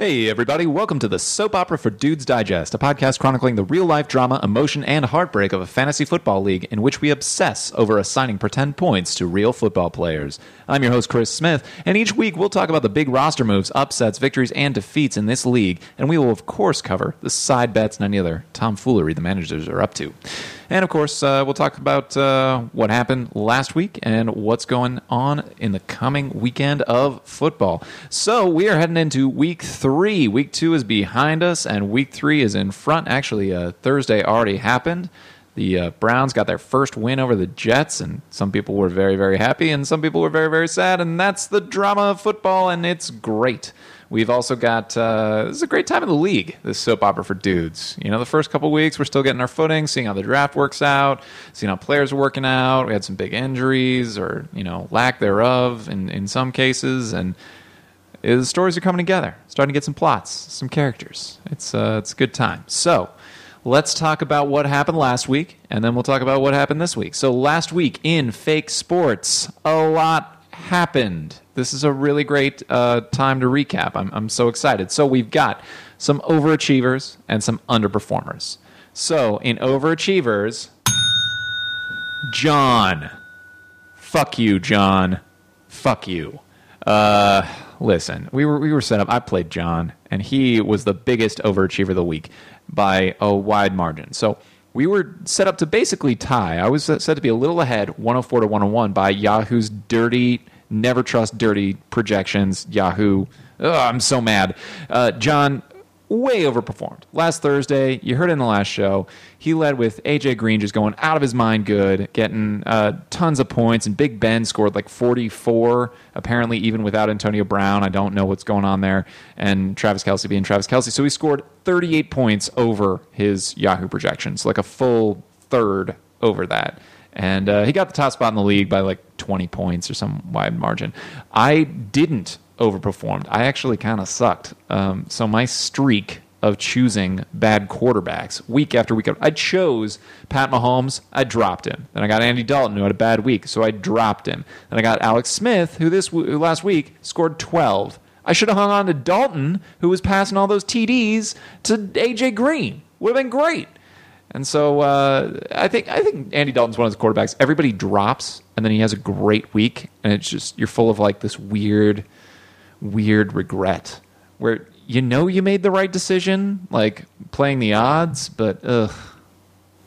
Hey, everybody, welcome to the Soap Opera for Dudes Digest, a podcast chronicling the real life drama, emotion, and heartbreak of a fantasy football league in which we obsess over assigning pretend points to real football players. I'm your host, Chris Smith, and each week we'll talk about the big roster moves, upsets, victories, and defeats in this league, and we will, of course, cover the side bets and any other tomfoolery the managers are up to. And of course, uh, we'll talk about uh, what happened last week and what's going on in the coming weekend of football. So we are heading into week three. Week two is behind us, and week three is in front. Actually, uh, Thursday already happened. The uh, Browns got their first win over the Jets, and some people were very, very happy, and some people were very, very sad. And that's the drama of football, and it's great. We've also got uh, this is a great time in the league. This soap opera for dudes. You know, the first couple weeks we're still getting our footing, seeing how the draft works out, seeing how players are working out. We had some big injuries or you know lack thereof in in some cases, and the stories are coming together. Starting to get some plots, some characters. It's uh, it's a good time. So. Let's talk about what happened last week, and then we'll talk about what happened this week. So, last week in fake sports, a lot happened. This is a really great uh, time to recap. I'm, I'm so excited. So, we've got some overachievers and some underperformers. So, in overachievers, John. Fuck you, John. Fuck you. Uh, listen, we were we were set up. I played John, and he was the biggest overachiever of the week by a wide margin. So we were set up to basically tie. I was set to be a little ahead, 104 to 101, by Yahoo's dirty, never trust dirty projections. Yahoo. Ugh, I'm so mad. Uh, John way overperformed. Last Thursday, you heard in the last show, he led with AJ Green just going out of his mind good, getting uh, tons of points, and Big Ben scored like 44, apparently even without Antonio Brown. I don't know what's going on there, and Travis Kelce being Travis Kelce. So he scored 38 points over his Yahoo projections, like a full third over that. And uh, he got the top spot in the league by like 20 points or some wide margin. I didn't overperformed. I actually kind of sucked. Um, so my streak of choosing bad quarterbacks week after week. I chose Pat Mahomes. I dropped him. Then I got Andy Dalton, who had a bad week, so I dropped him. Then I got Alex Smith, who this who last week scored 12. I should have hung on to Dalton, who was passing all those TDs to AJ Green. Would have been great. And so uh, I think I think Andy Dalton's one of those quarterbacks. Everybody drops, and then he has a great week, and it's just you're full of like this weird weird regret where you know you made the right decision, like playing the odds, but ugh,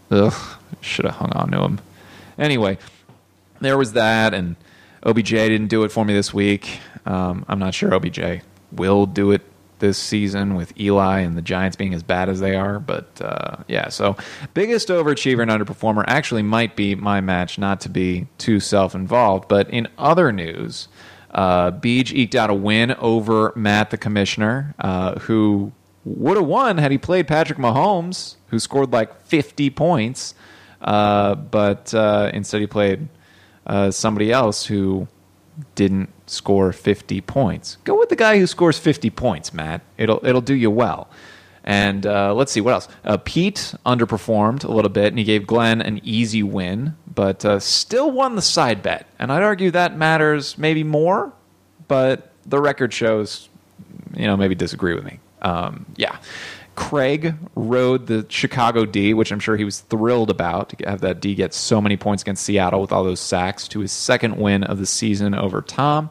ugh, should have hung on to him. Anyway, there was that, and OBJ didn't do it for me this week. Um, I'm not sure OBJ will do it this season with Eli and the Giants being as bad as they are. But uh, yeah, so biggest overachiever and underperformer actually might be my match, not to be too self involved. But in other news, uh, Beach eked out a win over Matt, the commissioner, uh, who would have won had he played Patrick Mahomes, who scored like 50 points. Uh, but uh, instead, he played uh, somebody else who didn't score 50 points. Go with the guy who scores 50 points, Matt. It'll it'll do you well. And uh, let's see what else. Uh, Pete underperformed a little bit, and he gave Glenn an easy win, but uh, still won the side bet. And I'd argue that matters maybe more, but the record shows, you know, maybe disagree with me. Um, yeah. Craig rode the Chicago D, which I'm sure he was thrilled about to have that D get so many points against Seattle with all those sacks to his second win of the season over Tom.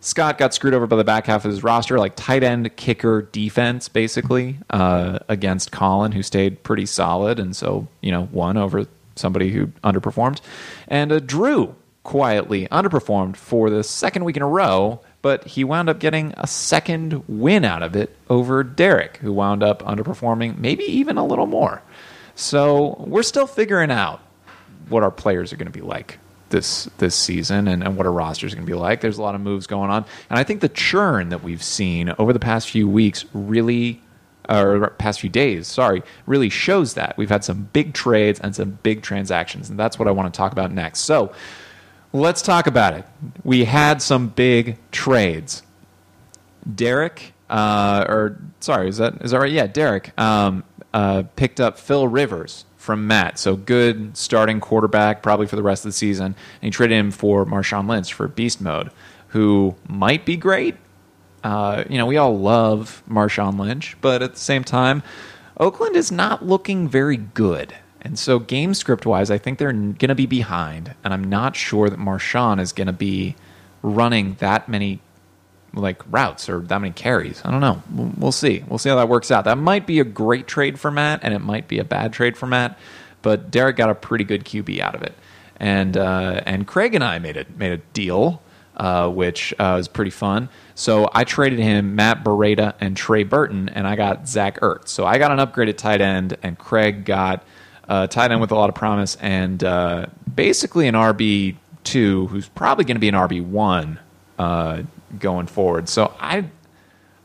Scott got screwed over by the back half of his roster, like tight end, kicker, defense, basically, uh, against Colin, who stayed pretty solid, and so you know won over somebody who underperformed. And uh, Drew quietly underperformed for the second week in a row, but he wound up getting a second win out of it over Derek, who wound up underperforming, maybe even a little more. So we're still figuring out what our players are going to be like this this season and, and what our roster is going to be like. There's a lot of moves going on, and I think the churn that we've seen over the past few weeks really, or past few days, sorry, really shows that we've had some big trades and some big transactions, and that's what I want to talk about next. So let's talk about it. We had some big trades. Derek, uh, or sorry, is that is that right? Yeah, Derek um, uh, picked up Phil Rivers from Matt. So good starting quarterback probably for the rest of the season. And he traded him for Marshawn Lynch for Beast Mode, who might be great, Uh, you know, we all love Marshawn Lynch, but at the same time, Oakland is not looking very good. And so, game script wise, I think they're going to be behind. And I'm not sure that Marshawn is going to be running that many like routes or that many carries. I don't know. We'll, see. We'll see how that works out. That might be a great trade for Matt, and it might be a bad trade for Matt. But Derek got a pretty good QB out of it, and uh, and Craig and I made a made a deal, uh, which uh, was pretty fun. So I traded him Matt Breida and Trey Burton, and I got Zach Ertz. So I got an upgraded tight end, and Craig got a tight end with a lot of promise, and uh, basically an RB two who's probably going to be an RB one uh, going forward. So I,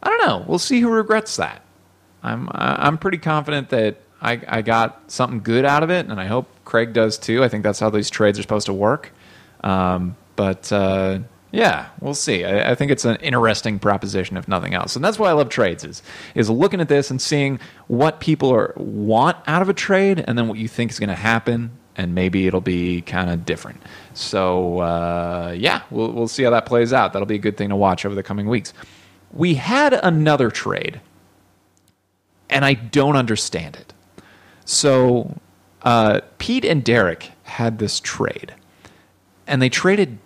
I don't know. We'll see who regrets that. I'm I'm pretty confident that I, I got something good out of it, and I hope Craig does too. I think that's how these trades are supposed to work. Um, but uh, yeah, we'll see. I, I, think it's an interesting proposition, if nothing else, and that's why I love trades is is looking at this and seeing what people are want out of a trade, and then what you think is going to happen, and maybe it'll be kind of different. So uh, yeah, we'll we'll see how that plays out. That'll be a good thing to watch over the coming weeks. We had another trade, and I don't understand it. So uh, Pete and Derek had this trade, and they traded.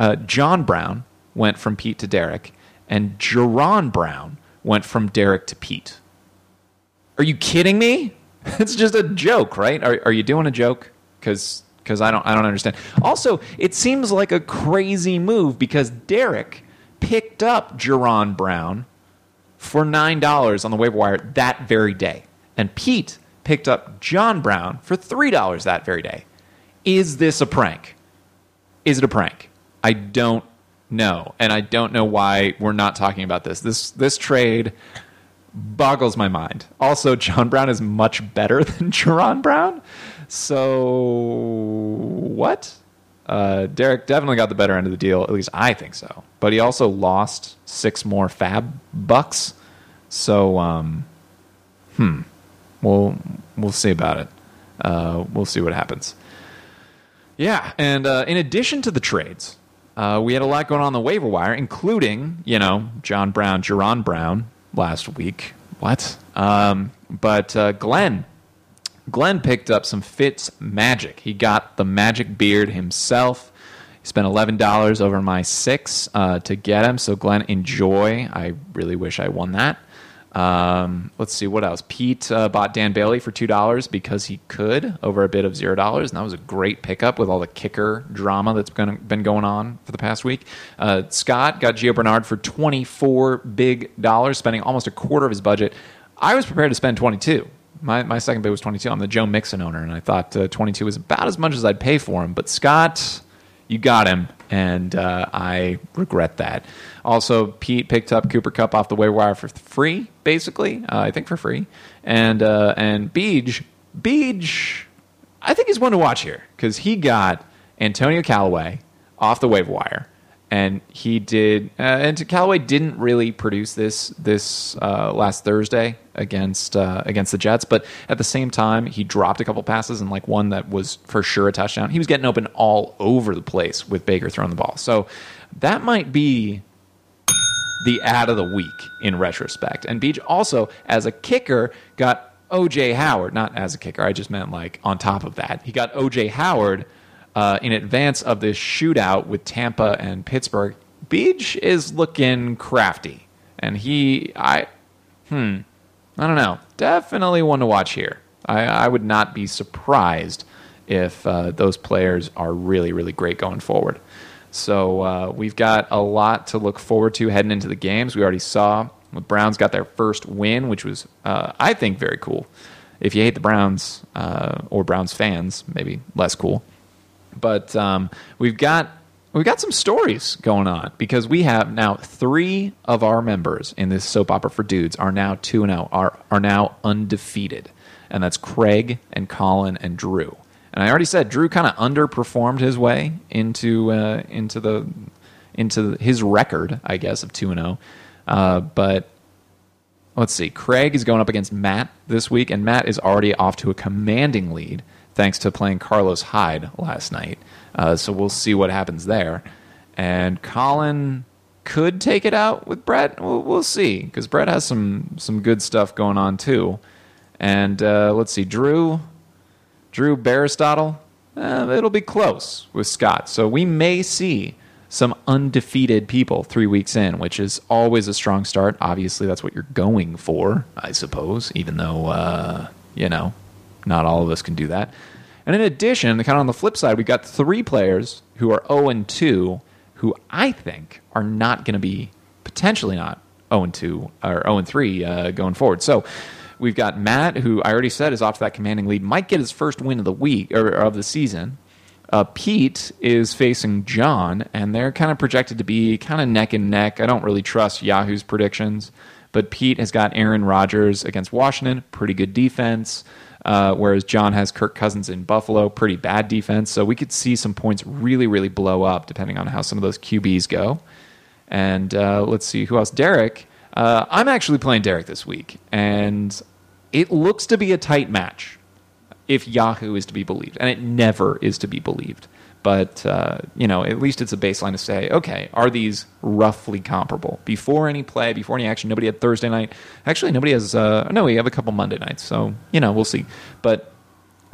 Uh, John Brown went from Pete to Derek, and Jaron Brown went from Derek to Pete. Are you kidding me? It's just a joke, right? Are, are you doing a joke? Because because I don't I don't understand. Also, it seems like a crazy move because Derek picked up Jaron Brown for nine dollars on the waiver wire that very day, and Pete picked up John Brown for three dollars that very day. Is this a prank? Is it a prank? I don't know, and I don't know why we're not talking about this. This this trade boggles my mind. Also, John Brown is much better than Jaron Brown. So what? Uh, Derek definitely got the better end of the deal. At least I think so. But he also lost six more FAAB bucks. So, um, hmm, we'll we'll see about it. Uh, we'll see what happens. Yeah, and uh, in addition to the trades, uh, we had a lot going on, the waiver wire, including you know John Brown, Jaron Brown last week. What? Um, but uh, Glenn Glenn picked up some Fitz magic. He got the magic beard himself. He spent eleven dollars over my six uh, to get him. So Glenn, enjoy. I really wish I won that. Um, let's see what else. Pete uh, bought Dan Bailey for two dollars because he could over a bid of zero dollars, and that was a great pickup with all the kicker drama that's been been going on for the past week. Uh, Scott got Gio Bernard for twenty four big dollars, spending almost a quarter of his budget. I was prepared to spend twenty two. My, my second bid was 22. I'm the Joe Mixon owner, and I thought uh, 22 was about as much as I'd pay for him. But Scott, you got him, and uh, I regret that. Also, Pete picked up Cooper Kupp off the waiver wire for free, basically. Uh, I think for free. And uh, and Beej, Beej, I think he's one to watch here because he got Antonio Callaway off the waiver wire and he did. Uh, and Callaway didn't really produce this this uh, last Thursday against uh, against the Jets, but at the same time, he dropped a couple passes and like one that was for sure a touchdown. He was getting open all over the place with Baker throwing the ball. So that might be the ad of the week in retrospect. And Beach also, as a kicker, got OJ Howard. Not as a kicker, I just meant like on top of that, he got OJ Howard uh, in advance of this shootout with Tampa and Pittsburgh, Beach is looking crafty, and he, I, hmm, I don't know, definitely one to watch here. I, I would not be surprised if uh, those players are really, really great going forward. So uh, we've got a lot to look forward to heading into the games. We already saw the Browns got their first win, which was, uh, I think, very cool. If you hate the Browns uh, or Browns fans, maybe less cool. But um, we've got we've got some stories going on because we have now three of our members in this soap opera for dudes are now two and zero oh, are are now undefeated, and that's Craig and Colin and Drew. And I already said Drew kind of underperformed his way into uh, into the into his record, I guess, of two and zero. Oh. Uh, but let's see, Craig is going up against Matt this week, and Matt is already off to a commanding lead thanks to playing Carlos Hyde last night. Uh, so we'll see what happens there. And Colin could take it out with Brett. We'll, we'll see because Brett has some some good stuff going on too. And uh, let's see, Drew, Drew Aristotle. Uh, it'll be close with Scott, so we may see some undefeated people three weeks in, which is always a strong start. Obviously, that's what you're going for, I suppose. Even though uh, you know, not all of us can do that. And in addition, kind of on the flip side, we've got three players who are 0 and 2 who I think are not going to be potentially not 0 and 2 or 0 and 3 uh, going forward. So we've got Matt, who I already said is off to that commanding lead, might get his first win of the week or of the season. Uh, Pete is facing John, and they're kind of projected to be kind of neck and neck. I don't really trust Yahoo's predictions, but Pete has got Aaron Rodgers against Washington, pretty good defense. Uh, whereas John has Kirk Cousins in Buffalo, pretty bad defense. So we could see some points really, really blow up depending on how some of those QBs go. And uh, let's see who else. Derek. Uh, I'm actually playing Derek this week, and it looks to be a tight match if Yahoo is to be believed, and it never is to be believed. But uh, you know, at least it's a baseline to say, okay, are these roughly comparable? Before any play, before any action, nobody had Thursday night. Actually, nobody has. Uh, no, we have a couple Monday nights, so you know, we'll see. But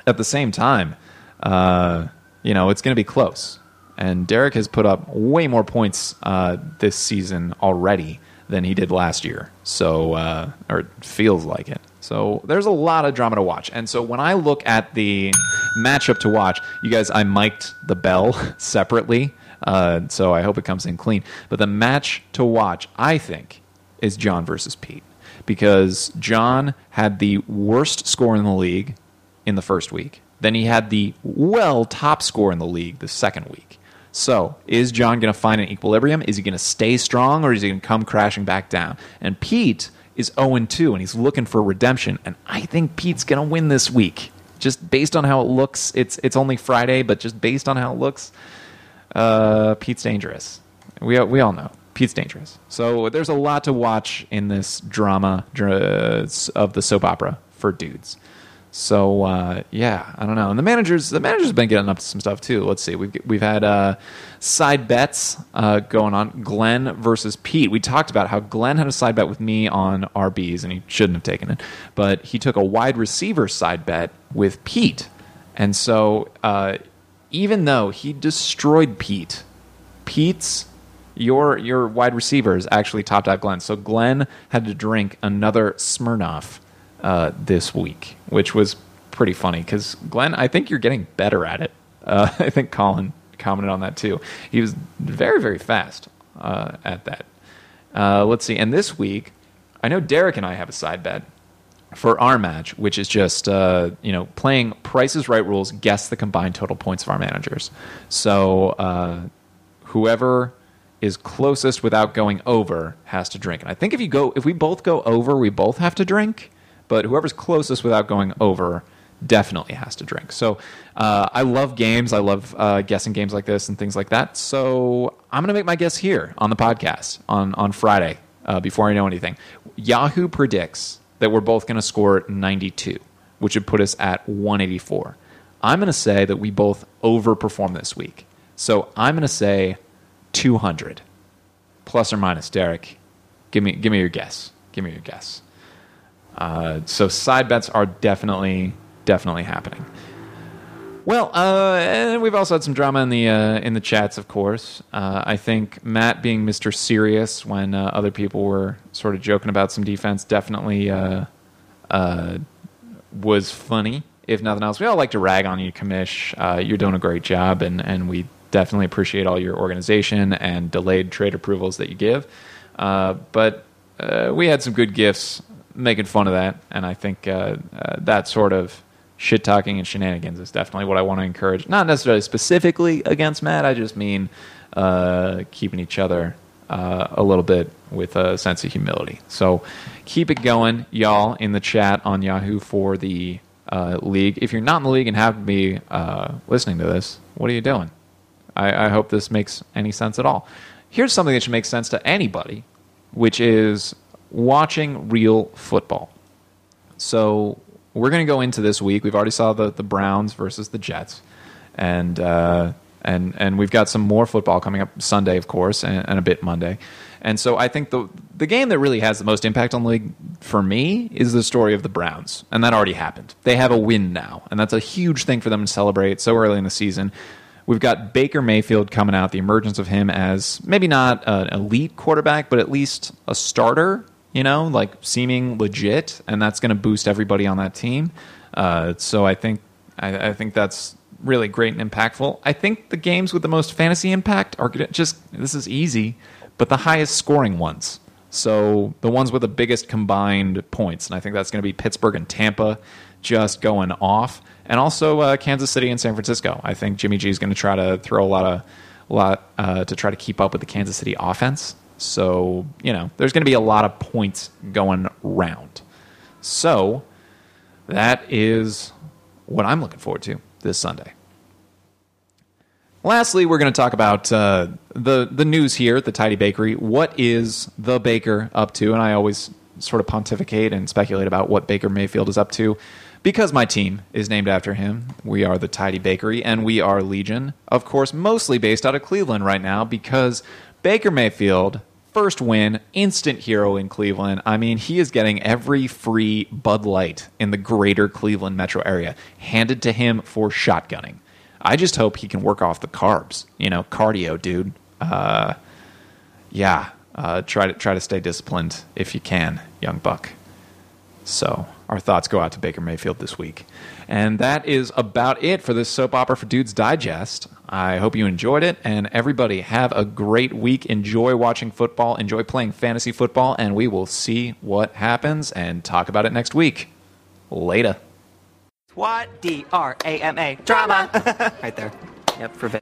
at the same time, uh, you know, it's going to be close. And Derek has put up way more points uh, this season already than he did last year. So, uh, or it feels like it. So there's a lot of drama to watch. And so when I look at the matchup to watch, you guys, I mic'd the bell separately. Uh, so I hope it comes in clean. But the match to watch, I think, is John versus Pete. Because John had the worst score in the league in the first week. Then he had the well top score in the league the second week. So, is John going to find an equilibrium? Is he going to stay strong or is he going to come crashing back down? And Pete is 0 2 and he's looking for redemption. And I think Pete's going to win this week. Just based on how it looks, it's it's only Friday, but just based on how it looks, uh, Pete's dangerous. We we all know Pete's dangerous. So there's a lot to watch in this drama of the soap opera for dudes. So uh, yeah, I don't know. And the managers, the managers have been getting up to some stuff too. Let's see, we've we've had uh, side bets uh, going on. Glenn versus Pete. We talked about how Glenn had a side bet with me on RBs, and he shouldn't have taken it, but he took a wide receiver side bet with Pete, and so uh, even though he destroyed Pete, Pete's your your wide receivers actually topped out Glenn. So Glenn had to drink another Smirnoff uh, this week, which was pretty funny because Glenn, I think you're getting better at it. Uh, I think Colin commented on that too. He was very, very fast uh, at that. Uh, let's see. And this week, I know Derek and I have a side bet for our match, which is just uh, you know playing Prices Right rules, guess the combined total points of our managers. So uh, whoever is closest without going over has to drink. And I think if you go, if we both go over, we both have to drink but whoever's closest without going over definitely has to drink. So uh, I love games. I love uh, guessing games like this and things like that. So I'm going to make my guess here on the podcast on, on Friday uh, before I know anything. Yahoo predicts that we're both going to score 92, which would put us at 184. I'm going to say that we both overperform this week. So I'm going to say 200 plus or minus. Derek, give me give me your guess. Give me your guess. Uh, so side bets are definitely definitely happening. Well, uh, and we've also had some drama in the uh, in the chats, of course. Uh, I think Matt being Mr. Serious when uh, other people were sort of joking about some defense definitely uh, was funny. If nothing else, we all like to rag on you, Kamish. you're doing a great job, and and we definitely appreciate all your organization and delayed trade approvals that you give. but we had some good gifts making fun of that, and I think uh, uh, that sort of shit talking and shenanigans is definitely what I want to encourage. Not necessarily specifically against Matt. I just mean uh, keeping each other uh, a little bit with a sense of humility. So keep it going, y'all, in the chat on Yahoo for the uh, league. If you're not in the league and have to be uh, listening to this, what are you doing? I, I hope this makes any sense at all. Here's something that should make sense to anybody, which is watching real football. So we're going to go into this week. We've already saw the, the Browns versus the Jets, and uh, and and we've got some more football coming up Sunday, of course, and, and a bit Monday. And so I think the the game that really has the most impact on the league for me is the story of the Browns, and that already happened. They have a win now, and that's a huge thing for them to celebrate so early in the season. We've got Baker Mayfield coming out, the emergence of him as maybe not an elite quarterback, but at least a starter, you know, like seeming legit, and that's going to boost everybody on that team. Uh, so I think I, I, think that's really great and impactful. I think the games with the most fantasy impact are just this is easy, but the highest scoring ones. So the ones with the biggest combined points, and I think that's going to be Pittsburgh and Tampa, just going off and also uh, Kansas City and San Francisco. I think Jimmy G is going to try to throw a lot of a lot uh, to try to keep up with the Kansas City offense. So you know, there's going to be a lot of points going round. So that is what I'm looking forward to this Sunday. Lastly, we're going to talk about uh, the the news here at the Tidy Bakery. What is the baker up to? And I always sort of pontificate and speculate about what Baker Mayfield is up to because my team is named after him. We are the Tidy Bakery and we are Legion. Of course, mostly based out of Cleveland right now because Baker Mayfield, first win, instant hero in Cleveland. I mean, he is getting every free Bud Light in the greater Cleveland metro area handed to him for shotgunning. I just hope he can work off the carbs. You know, cardio, dude. Uh, yeah, uh, try to try to stay disciplined if you can, young buck. So our thoughts go out to Baker Mayfield this week. And that is about it for this Soap Opera for Dudes Digest. I hope you enjoyed it. And everybody, have a great week. Enjoy watching football, enjoy playing fantasy football, and we will see what happens and talk about it next week. Later. What? D R A M A. Drama. right there. Yep, for